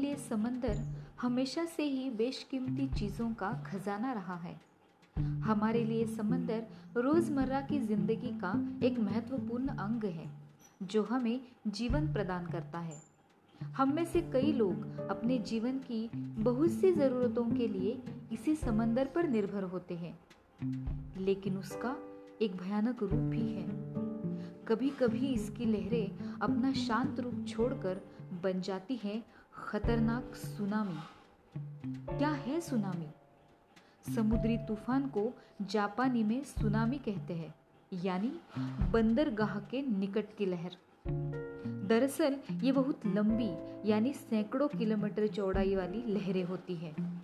समंदर हमेशा से ही बेशकीमती चीज़ों का खजाना रहा है। हमारे लिए समंदर रोज़मर्रा की ज़िंदगी का एक महत्वपूर्ण अंग है, जो हमें जीवन प्रदान करता है। हम में से कई लोग अपने जीवन की बहुत सी ज़रूरतों के लिए इसी समंदर पर निर्भर होते हैं, लेकिन उसका एक भयानक रूप भी है। कभी कभी इसकी लहरें अपना शांत रूप छोड़कर बन जाती है खतरनाक सुनामी। क्या है सुनामी? समुद्री तूफ़ान को जापानी में सुनामी कहते हैं, यानी बंदरगाह के निकट की लहर। दरअसल, ये बहुत लंबी, यानी सैकड़ों किलोमीटर चौड़ाई वाली लहरें होती हैं।